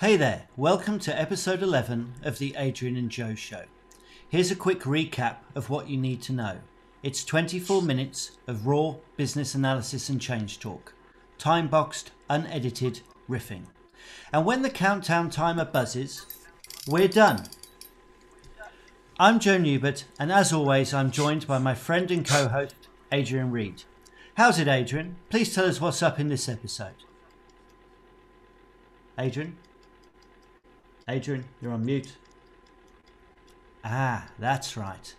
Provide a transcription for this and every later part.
Hey there, welcome to episode 11 of the Adrian and Joe Show. Here's a quick recap of what you need to know. It's 24 minutes of raw business analysis and change talk, time boxed, unedited riffing. And when the countdown timer buzzes, we're done. I'm Joe Newbert, and as always, I'm joined by my friend and co host, Adrian Reed. How's it, Adrian? Please tell us what's up in this episode. Adrian? Adrian, you're on mute. Ah, that's right.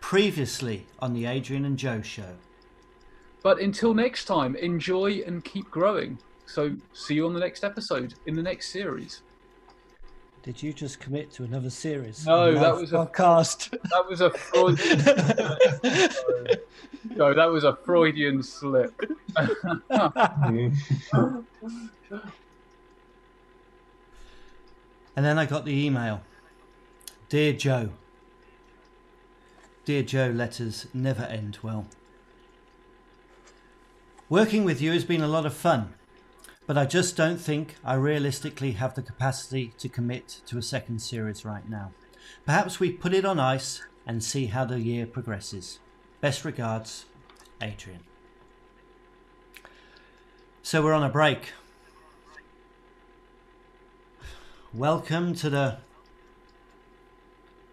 Previously on the Adrian and Joe show. But until next time, enjoy and keep growing. So, see you on the next episode in the next series. Did you just commit to another series? No, on that Live was a- podcast. That was a Freudian. no, that was a Freudian slip. And then I got the email Dear Joe. Dear Joe, letters never end well. Working with you has been a lot of fun, but I just don't think I realistically have the capacity to commit to a second series right now. Perhaps we put it on ice and see how the year progresses. Best regards, Adrian. So we're on a break. Welcome to the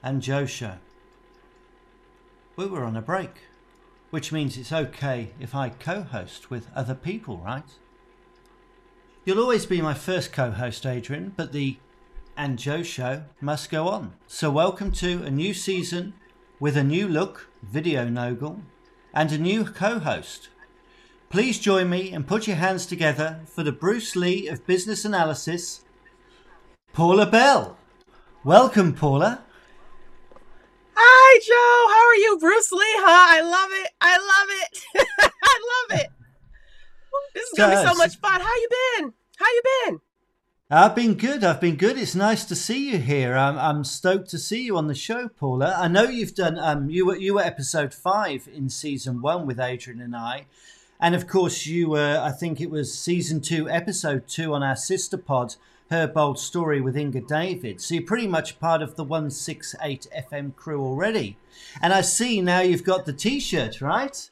and Joe show. We were on a break, which means it's okay if I co host with other people, right? You'll always be my first co host, Adrian, but the and Joe show must go on. So, welcome to a new season with a new look, Video Nogle, and a new co host. Please join me and put your hands together for the Bruce Lee of business analysis, Paula Bell. Welcome, Paula. Hi, Joe. How are you, Bruce Lee? Huh? I love it. I love it. I love it. This is gonna be so much fun. How you been? How you been? I've been good. I've been good. It's nice to see you here. I'm, I'm stoked to see you on the show, Paula. I know you've done. Um, you were you were episode five in season one with Adrian and I, and of course you were. I think it was season two, episode two on our sister pod, her bold story with Inga David. So you're pretty much part of the one six eight FM crew already. And I see now you've got the T-shirt, right?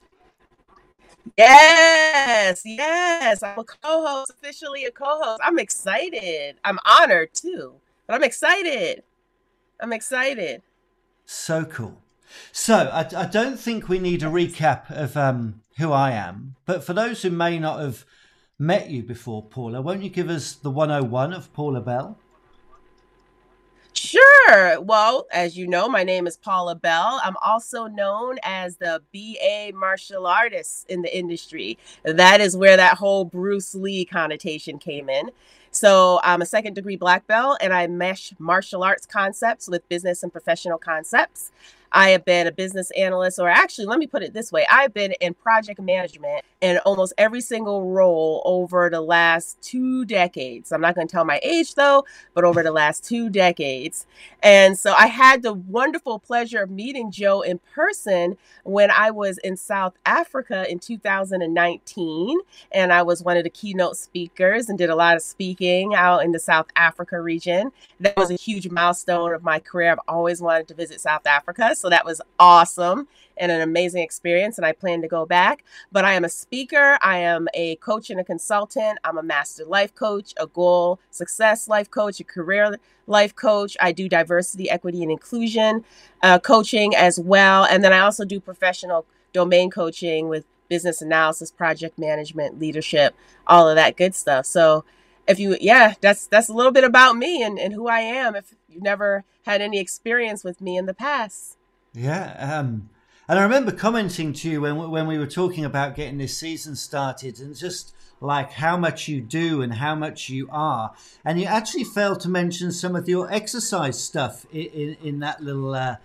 Yes, yes. I'm a co-host, officially a co-host. I'm excited. I'm honored too, but I'm excited. I'm excited. So cool. So I, I don't think we need a recap of um, who I am, but for those who may not have met you before, Paula, won't you give us the 101 of Paula Bell? Sure. Well, as you know, my name is Paula Bell. I'm also known as the BA martial artist in the industry. That is where that whole Bruce Lee connotation came in. So I'm a second degree black belt and I mesh martial arts concepts with business and professional concepts. I have been a business analyst, or actually, let me put it this way I've been in project management in almost every single role over the last two decades. I'm not going to tell my age though, but over the last two decades. And so I had the wonderful pleasure of meeting Joe in person when I was in South Africa in 2019. And I was one of the keynote speakers and did a lot of speaking out in the South Africa region. That was a huge milestone of my career. I've always wanted to visit South Africa. So that was awesome and an amazing experience. And I plan to go back. But I am a speaker, I am a coach and a consultant, I'm a master life coach, a goal success life coach, a career life coach. I do diversity, equity, and inclusion uh, coaching as well. And then I also do professional domain coaching with business analysis, project management, leadership, all of that good stuff. So if you yeah, that's that's a little bit about me and, and who I am if you've never had any experience with me in the past. Yeah. Um, and I remember commenting to you when, when we were talking about getting this season started and just like how much you do and how much you are. And you actually failed to mention some of your exercise stuff in, in, in that little uh,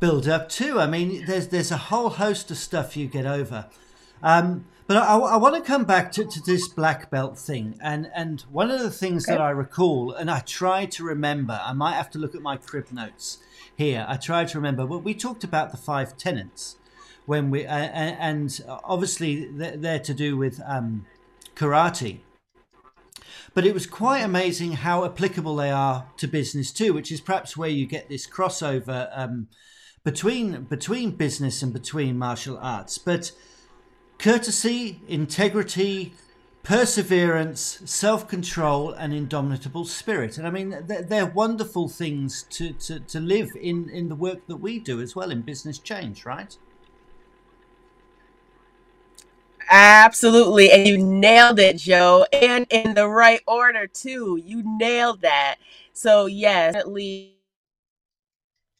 build up too. I mean, there's there's a whole host of stuff you get over. Um, but I, I want to come back to, to this black belt thing. And, and one of the things that I recall, and I try to remember, I might have to look at my crib notes here. I try to remember, well, we talked about the five tenets when we, uh, and obviously they're, they're to do with um, karate. But it was quite amazing how applicable they are to business too, which is perhaps where you get this crossover um, between between business and between martial arts. But courtesy, integrity, perseverance, self control, and indomitable spirit. And I mean, they're, they're wonderful things to, to, to live in, in the work that we do as well in business change, right? Absolutely. And you nailed it, Joe. And in the right order, too. You nailed that. So, yes,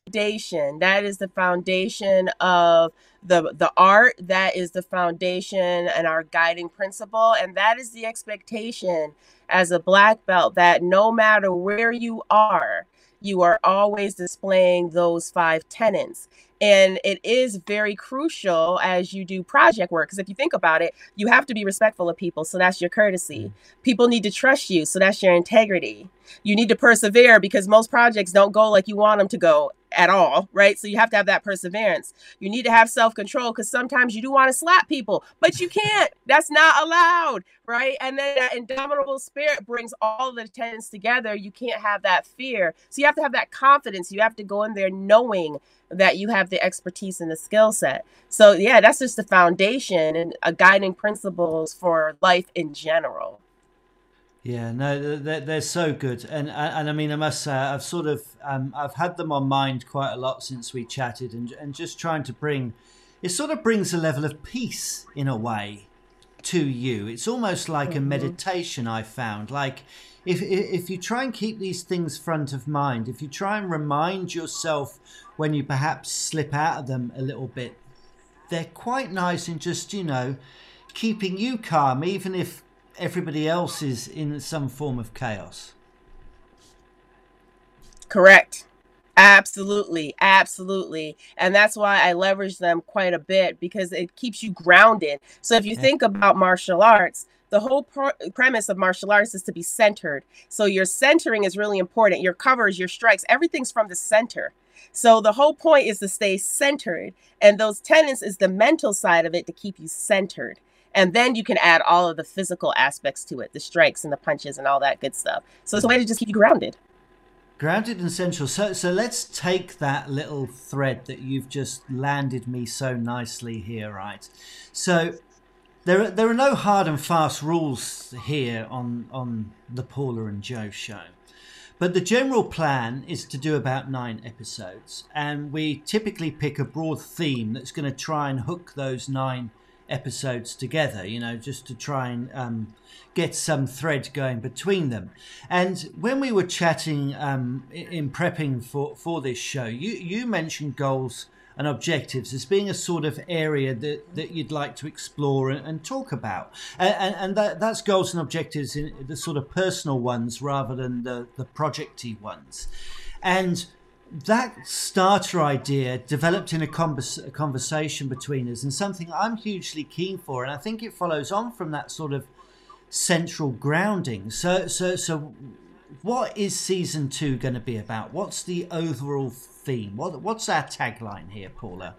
foundation. That is the foundation of the the art. That is the foundation and our guiding principle. And that is the expectation as a black belt that no matter where you are, you are always displaying those five tenets. And it is very crucial as you do project work. Because if you think about it, you have to be respectful of people. So that's your courtesy. Mm. People need to trust you. So that's your integrity. You need to persevere because most projects don't go like you want them to go at all, right? So you have to have that perseverance. You need to have self control because sometimes you do want to slap people, but you can't. That's not allowed, right? And then that indomitable spirit brings all the tenants together. You can't have that fear. So you have to have that confidence. You have to go in there knowing that you have the expertise and the skill set. So yeah, that's just the foundation and a guiding principles for life in general. Yeah, no, they're, they're so good, and and I mean, I must say, I've sort of um, I've had them on mind quite a lot since we chatted, and and just trying to bring, it sort of brings a level of peace in a way to you. It's almost like mm-hmm. a meditation. I found like if if you try and keep these things front of mind, if you try and remind yourself when you perhaps slip out of them a little bit, they're quite nice in just you know keeping you calm, even if everybody else is in some form of chaos. Correct. Absolutely, absolutely. And that's why I leverage them quite a bit because it keeps you grounded. So if you yeah. think about martial arts, the whole pro- premise of martial arts is to be centered. So your centering is really important. Your covers, your strikes, everything's from the center. So the whole point is to stay centered. And those tenets is the mental side of it to keep you centered and then you can add all of the physical aspects to it the strikes and the punches and all that good stuff. So it's a way to just keep you grounded. Grounded and central. So so let's take that little thread that you've just landed me so nicely here right? So there are, there are no hard and fast rules here on on the Paula and Joe show. But the general plan is to do about nine episodes, and we typically pick a broad theme that's going to try and hook those nine episodes together, you know, just to try and um, get some thread going between them. And when we were chatting um, in prepping for, for this show, you, you mentioned goals and objectives as being a sort of area that, that you'd like to explore and, and talk about. And, and, that, that's goals and objectives in the sort of personal ones rather than the, the projecty ones. And that starter idea developed in a, convers- a, conversation between us and something I'm hugely keen for. And I think it follows on from that sort of central grounding. So, so, so what is season two going to be about? What's the overall theme? What, what's our tagline here, Paula?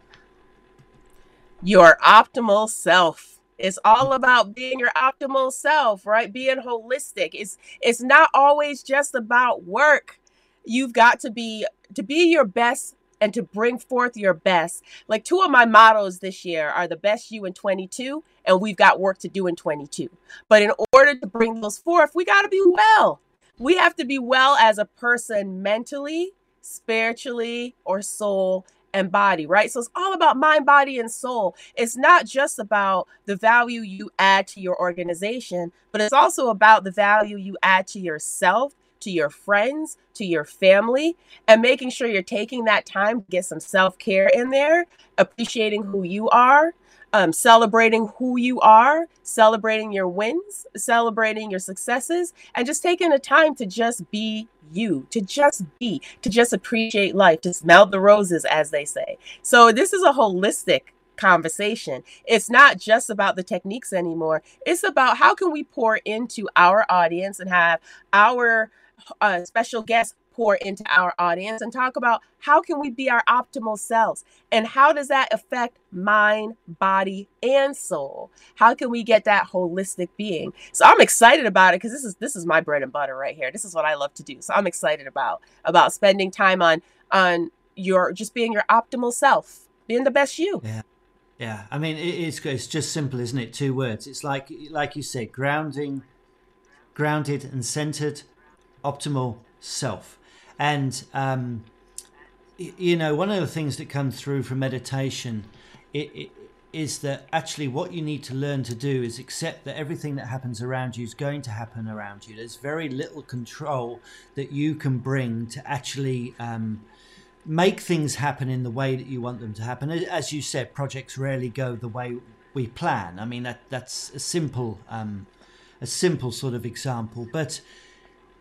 Your optimal self. It's all about being your optimal self, right? Being holistic. It's it's not always just about work you've got to be to be your best and to bring forth your best. Like two of my mottos this year are the best you in 22 and we've got work to do in 22. But in order to bring those forth, we got to be well. We have to be well as a person mentally, spiritually, or soul and body, right? So it's all about mind, body, and soul. It's not just about the value you add to your organization, but it's also about the value you add to yourself to your friends, to your family, and making sure you're taking that time to get some self care in there, appreciating who you are, um, celebrating who you are, celebrating your wins, celebrating your successes, and just taking the time to just be you, to just be, to just appreciate life, to smell the roses, as they say. So, this is a holistic conversation. It's not just about the techniques anymore. It's about how can we pour into our audience and have our uh, special guests pour into our audience and talk about how can we be our optimal selves and how does that affect mind, body, and soul? How can we get that holistic being? So I'm excited about it because this is this is my bread and butter right here. This is what I love to do. So I'm excited about about spending time on on your just being your optimal self, being the best you. Yeah. Yeah, I mean, it is. It's just simple, isn't it? Two words. It's like, like you said, grounding, grounded and centered, optimal self. And um, you know, one of the things that comes through from meditation it, it, is that actually what you need to learn to do is accept that everything that happens around you is going to happen around you. There's very little control that you can bring to actually. Um, make things happen in the way that you want them to happen. As you said, projects rarely go the way we plan. I mean, that that's a simple, um, a simple sort of example. But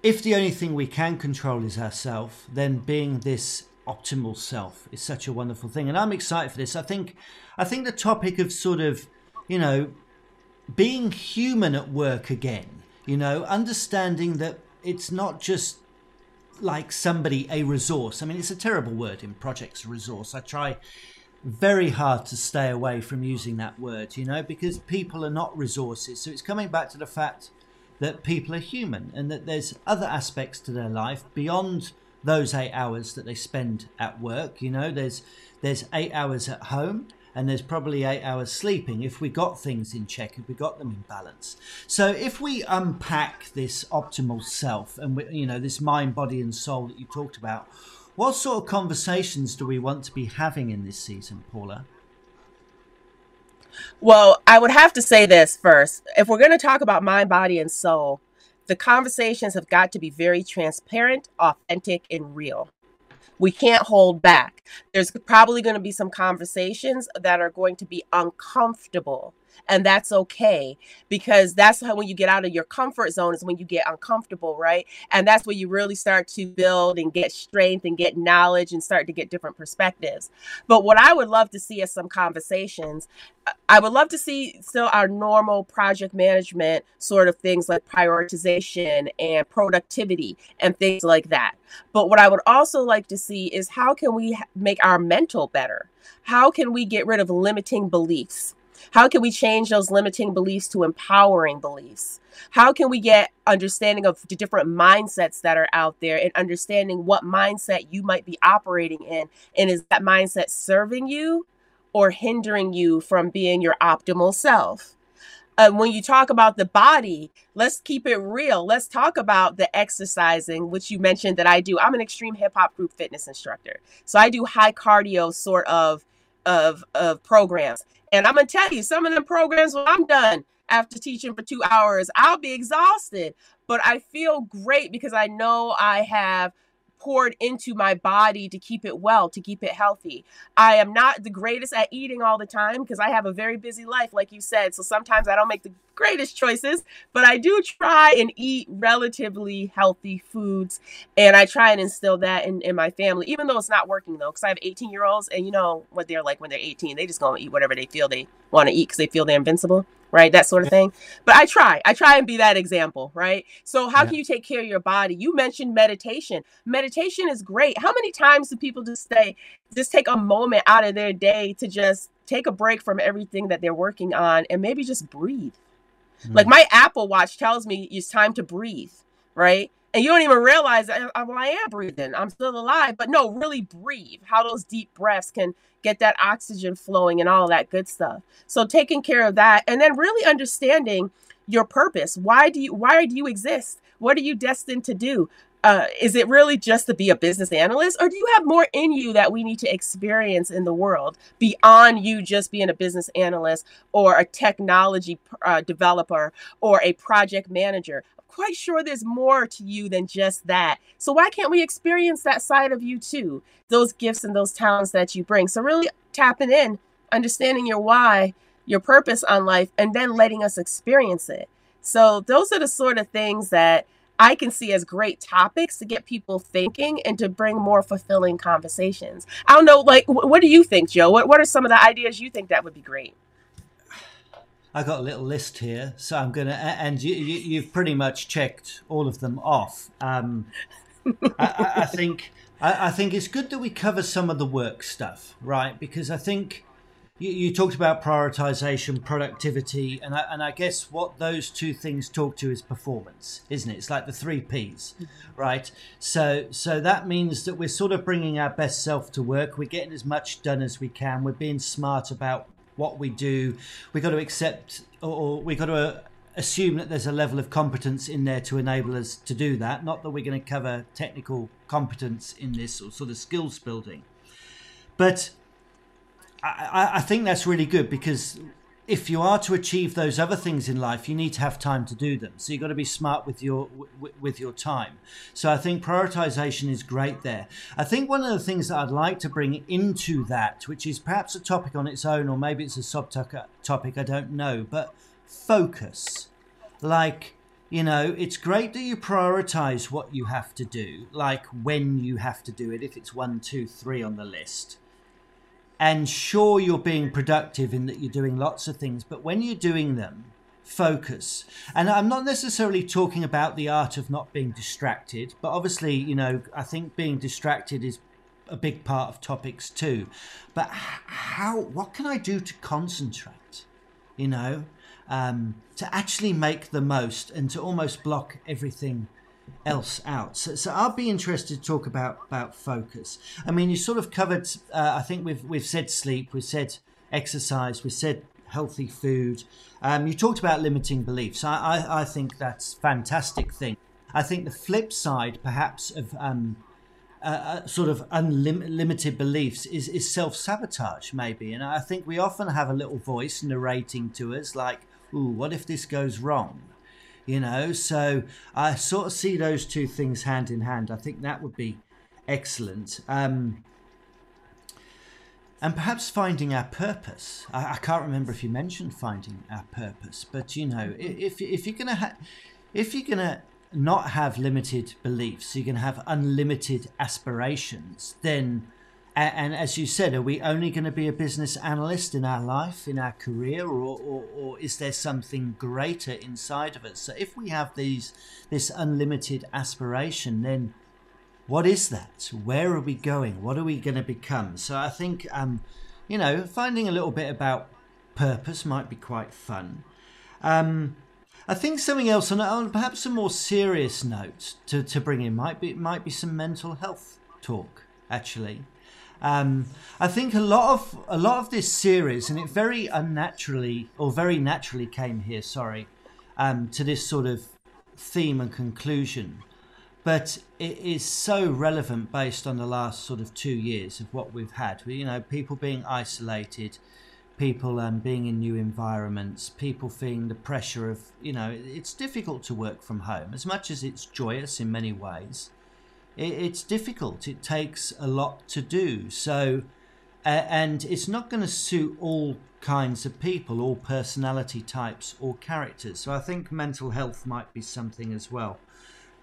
if the only thing we can control is ourselves, then being this optimal self is such a wonderful thing. And I'm excited for this. I think, I think the topic of sort of, you know, being human at work again. You know, understanding that it's not just like somebody a resource. I mean, it's a terrible word in projects resource. I try very hard to stay away from using that word, you know, because people are not resources. So it's coming back to the fact that people are human and that there's other aspects to their life beyond those eight hours that they spend at work. You know, there's there's eight hours at home and there's probably eight hours sleeping if we got things in check, if we got them in balance. So if we unpack this optimal self and we, you know this mind, body, and soul that you talked about, what sort of conversations do we want to be having in this season, Paula? Well, I would have to say this first. If we're going to talk about mind, body, and soul, the conversations have got to be very transparent, authentic, and real we can't hold back. There's probably going to be some conversations that are going to be uncomfortable and that's okay because that's how when you get out of your comfort zone is when you get uncomfortable right? And that's where you really start to build and get strength and get knowledge and start to get different perspectives. But what i would love to see is some conversations. I would love to see still our normal project management sort of things like prioritization and productivity and things like that. But what i would also like to see is how can we make our mental better? How can we get rid of limiting beliefs how can we change those limiting beliefs to empowering beliefs? How can we get understanding of the different mindsets that are out there and understanding what mindset you might be operating in? And is that mindset serving you or hindering you from being your optimal self? Uh, when you talk about the body, let's keep it real. Let's talk about the exercising, which you mentioned that I do. I'm an extreme hip hop group fitness instructor. So I do high cardio sort of of of programs. And I'm gonna tell you, some of them programs when I'm done after teaching for two hours, I'll be exhausted. But I feel great because I know I have poured into my body to keep it well, to keep it healthy. I am not the greatest at eating all the time because I have a very busy life, like you said. So sometimes I don't make the greatest choices, but I do try and eat relatively healthy foods. And I try and instill that in, in my family, even though it's not working though, because I have 18 year olds and you know what they're like when they're 18. They just go and eat whatever they feel they want to eat because they feel they're invincible right? That sort of thing. But I try. I try and be that example, right? So how yeah. can you take care of your body? You mentioned meditation. Meditation is great. How many times do people just say just take a moment out of their day to just take a break from everything that they're working on and maybe just breathe? Mm. Like my Apple Watch tells me it's time to breathe, right? And you don't even realize that well, I am breathing. I'm still alive. But no, really breathe. How those deep breaths can get that oxygen flowing and all that good stuff. So taking care of that and then really understanding your purpose. Why do you why do you exist? What are you destined to do? Uh, is it really just to be a business analyst or do you have more in you that we need to experience in the world beyond you just being a business analyst or a technology uh, developer or a project manager quite sure there's more to you than just that. So why can't we experience that side of you too? Those gifts and those talents that you bring. So really tapping in, understanding your why, your purpose on life, and then letting us experience it. So those are the sort of things that I can see as great topics to get people thinking and to bring more fulfilling conversations. I don't know, like, what do you think, Joe? What, what are some of the ideas you think that would be great? I got a little list here, so I'm gonna, and you, you have pretty much checked all of them off. Um, I, I, think I, I think it's good that we cover some of the work stuff, right? Because I think you, you talked about prioritization, productivity, and I, and I guess what those two things talk to is performance, isn't it? It's like the three P's, right? So so that means that we're sort of bringing our best self to work. We're getting as much done as we can. We're being smart about what we do. We've got to accept, or we've got to uh, assume that there's a level of competence in there to enable us to do that. Not that we're going to cover technical competence in this or sort of skills building, but I, I think that's really good because if you are to achieve those other things in life, you need to have time to do them. So you've got to be smart with your with your time. So I think prioritization is great there. I think one of the things that I'd like to bring into that, which is perhaps a topic on its own, or maybe it's a subtopic, uh, I don't know, but focus. Like you know, it's great that you prioritize what you have to do, like when you have to do it. If it's one, two, three on the list and sure you're being productive in that you're doing lots of things but when you're doing them focus. And i'm not necessarily talking about the art of not being distracted but obviously you know i think being distracted is a big part of topics too. But how what can i do to concentrate you know um, to actually make the most and to almost block everything else out. So, so I'll be interested to talk about about focus. I mean, you sort of covered. Uh, I think we've we've said sleep, we've said exercise, we've said healthy food. Um, you talked about limiting beliefs. I, I, I think that's fantastic thing. I think the flip side, perhaps, of um, uh, uh sort of unlimited beliefs is, is self sabotage, maybe. And I think we often have a little voice narrating to us, like, "Ooh, what if this goes wrong?" You know? So i sort of see those two things hand in hand. I think that would be excellent. Um, and perhaps finding our purpose. I, I, can't remember if you mentioned finding our purpose but you know if, if you're gonna ha- if you're gonna not have limited beliefs you're gonna have unlimited aspirations then and, as you said, are we only going to be a business analyst in our life, in our career, or, or, or, is there something greater inside of us? So if we have these this unlimited aspiration, then what is that? Where are we going? What are we going to become? So I think, um, you know, finding a little bit about purpose might be quite fun. Um, I think something else on perhaps a more serious note to, to bring in might be might be some mental health talk actually. Um, I think a lot of a lot of this series, and it very unnaturally or very naturally came here. Sorry, um, to this sort of theme and conclusion, but it is so relevant based on the last sort of two years of what we've had. You know, people being isolated, people um, being in new environments, people feeling the pressure of you know it's difficult to work from home as much as it's joyous in many ways it, it's difficult. It takes a lot to do. So, uh, and it's not going to suit all kinds of people, all personality types or characters. So I think mental health might be something as well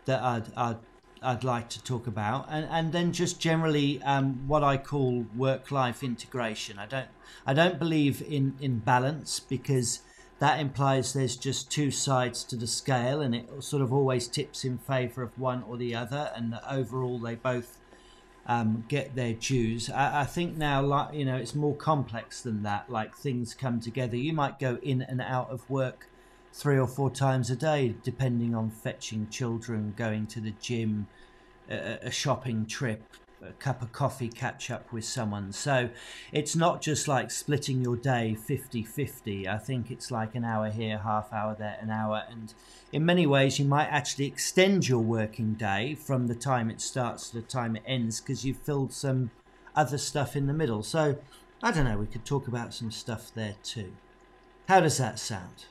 that I'd, I'd I'd like to talk about, and and then just generally um, what I call work life integration. I don't I don't believe in in balance because that implies there's just two sides to the scale and it sort of always tips in favor of one or the other and that overall they both um, get their dues. I, I, think now like you know it's more complex than that. Like things come together. You might go in and out of work three or four times a day depending on fetching children going to the gym a, a shopping trip a cup of coffee, catch up with someone. So it's not just like splitting your day 50 50. I think it's like an hour here, half hour there, an hour. And in many ways, you might actually extend your working day from the time it starts to the time it ends because you've filled some other stuff in the middle. So I don't know, we could talk about some stuff there too. How does that sound?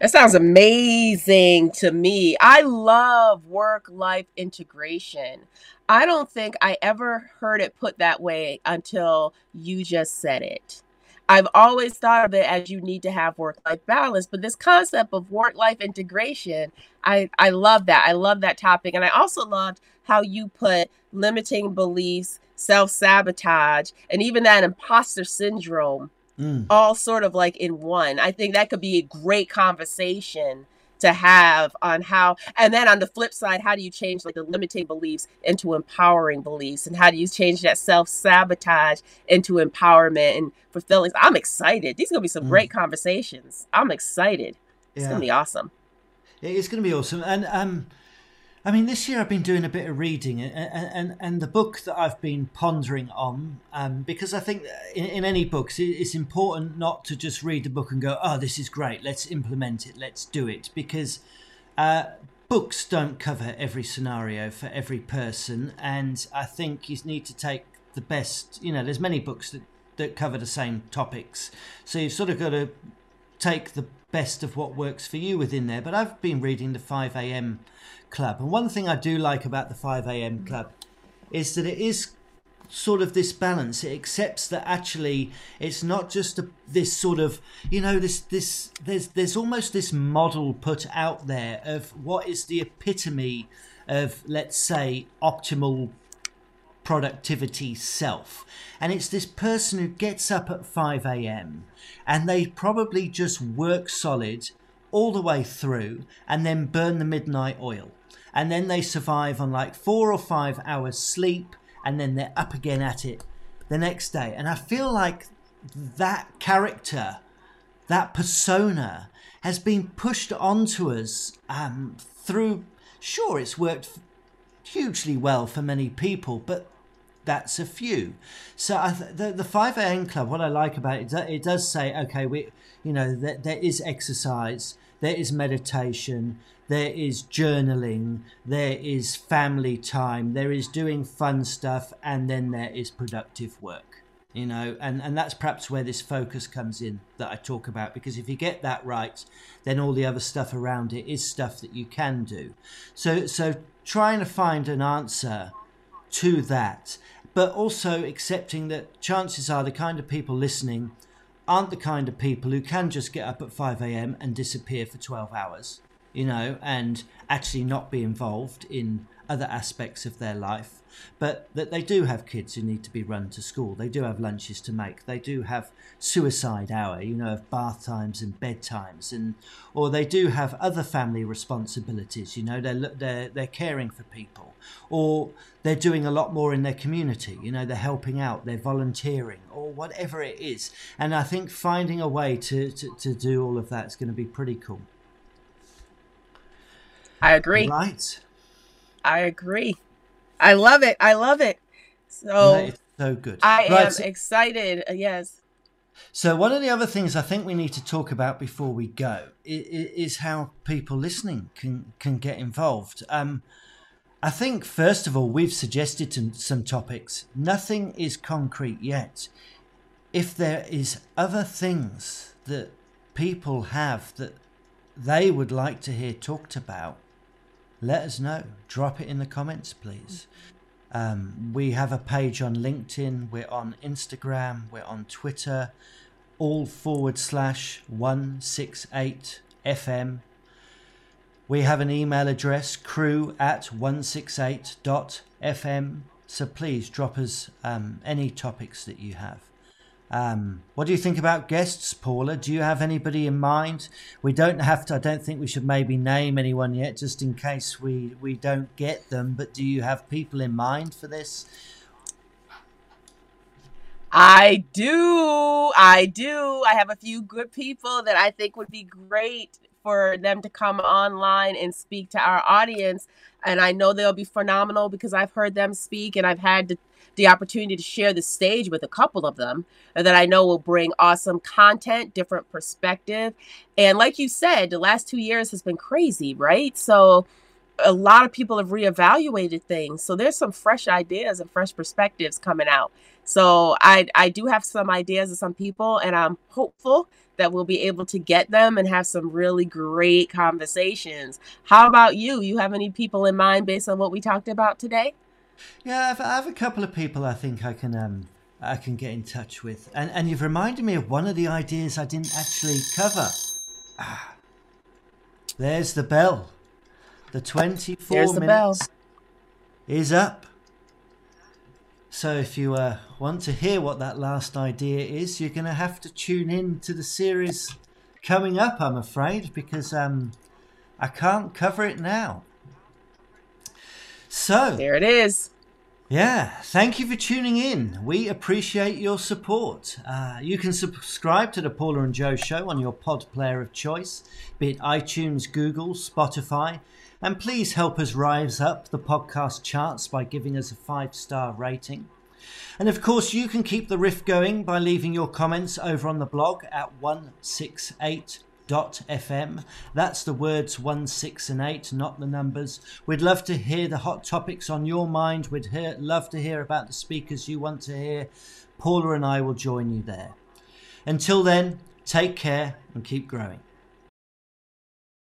That sounds amazing to me. I love work life integration. I don't think I ever heard it put that way until you just said it. I've always thought of it as you need to have work life balance, but this concept of work life integration, I, I love that. I love that topic. And I also loved how you put limiting beliefs, self sabotage, and even that imposter syndrome Mm. all sort of like in one. I think that could be a great conversation to have on how and then on the flip side how do you change like the limiting beliefs into empowering beliefs and how do you change that self-sabotage into empowerment and fulfilling i'm excited these are going to be some Mm. great conversations i'm excited it's going to be awesome It is going to be awesome. And um, I mean, this year I've been doing a bit of reading, and and, and the book that I've been pondering on, um, because I think in, in any books it's important not to just read the book and go, "Oh, this is great. Let's implement it. Let's do it," because uh, books don't cover every scenario for every person, and I think you need to take the best. You know, there's many books that that cover the same topics, so you've sort of got to take the best of what works for you within there. But I've been reading the 5 a.m. Club, and one thing I do like about the 5 a.m. Club is that it is sort of this balance. It accepts that actually it's not just a, this sort of you know this this there's there's almost this model put out there of what is the epitome of let's say optimal productivity self. And it's this person who gets up at 5 a.m. and they probably just work solid all the way through and then burn the midnight oil. And then they survive on like four or five hours sleep and then they're up again at it the next day. And I feel like that character, that persona, has been pushed onto us um, through. Sure, it's worked hugely well for many people, but that's a few. So I th- the the five a.m. club. What I like about it, it does say, okay, we, you know, that there is exercise, there is meditation, there is journaling, there is family time, there is doing fun stuff, and then there is productive work. You know, and, and that's perhaps where this focus comes in that I talk about because if you get that right, then all the other stuff around it is stuff that you can do. So so trying to find an answer to that, but also accepting that chances are the kind of people listening aren't the kind of people who can just get up at 5 a.m. and disappear for 12 hours, you know, and actually not be involved in other aspects of their life. But that they do have kids who need to be run to school. They do have lunches to make. They do have suicide hour, you know, of bath times and bedtimes, and or they do have other family responsibilities. You know, they're they're they're caring for people, or they're doing a lot more in their community. You know, they're helping out, they're volunteering, or whatever it is. And I think finding a way to to, to do all of that is going to be pretty cool. i agree Right? I agree i love it i love it so so good. i am Right, so- excited Uh, yes So one of the other things I think we need to talk about before we go is, how people listening can can get involved. Um, I think first of all we've suggested some, some topics. Nothing is concrete yet. If there is other things that people have that they would like to hear talked about, let us know. Drop it in the comments, please. Um, we have a page on LinkedIn, we're on Instagram, we're on Twitter, all forward slash 168 FM. We have an email address, crew at 168.fm. So please drop us um, any topics that you have. Um, what do you think about guests, Paula? Do you have anybody in mind? We don't have to. I don't think we should maybe name anyone yet, just in case we we don't get them. But do you have people in mind for this? I do. I do. I have a few good people that I think would be great for them to come online and speak to our audience. And I know they'll be phenomenal because I've heard them speak and I've had the, the opportunity to share the stage with a couple of them that I know will bring awesome content, different perspective. And like you said, the last two years has been crazy, right? So a lot of people have reevaluated things. So there's some fresh ideas and fresh perspectives coming out. So I I do have some ideas of some people, and I'm hopeful that we'll be able to get them and have some really great conversations. How about you? You have any people in mind based on what we talked about today? Yeah, I've, I have a couple of people I think I can um I can get in touch with, and and you've reminded me of one of the ideas I didn't actually cover. Ah, there's the bell. The twenty-four There's the bell. minutes is up. So if you uh, want to hear what that last idea is, you're going to have to tune in to the series coming up. I'm afraid because um, I can't cover it now. So, There it is. yeah, thank you for tuning in. We appreciate your support. Uh, you can subscribe to the Paula and Joe Show on your pod player of choice, be it iTunes, Google, Spotify, and please help us rise up the podcast charts by giving us a five star rating. And of course, you can keep the riff going by leaving your comments over on the blog at 168.fm. That's the words 1, 6, and 8, not the numbers. We'd love to hear the hot topics on your mind. We'd hear, love to hear about the speakers you want to hear. Paula and I will join you there. Until then, take care and keep growing.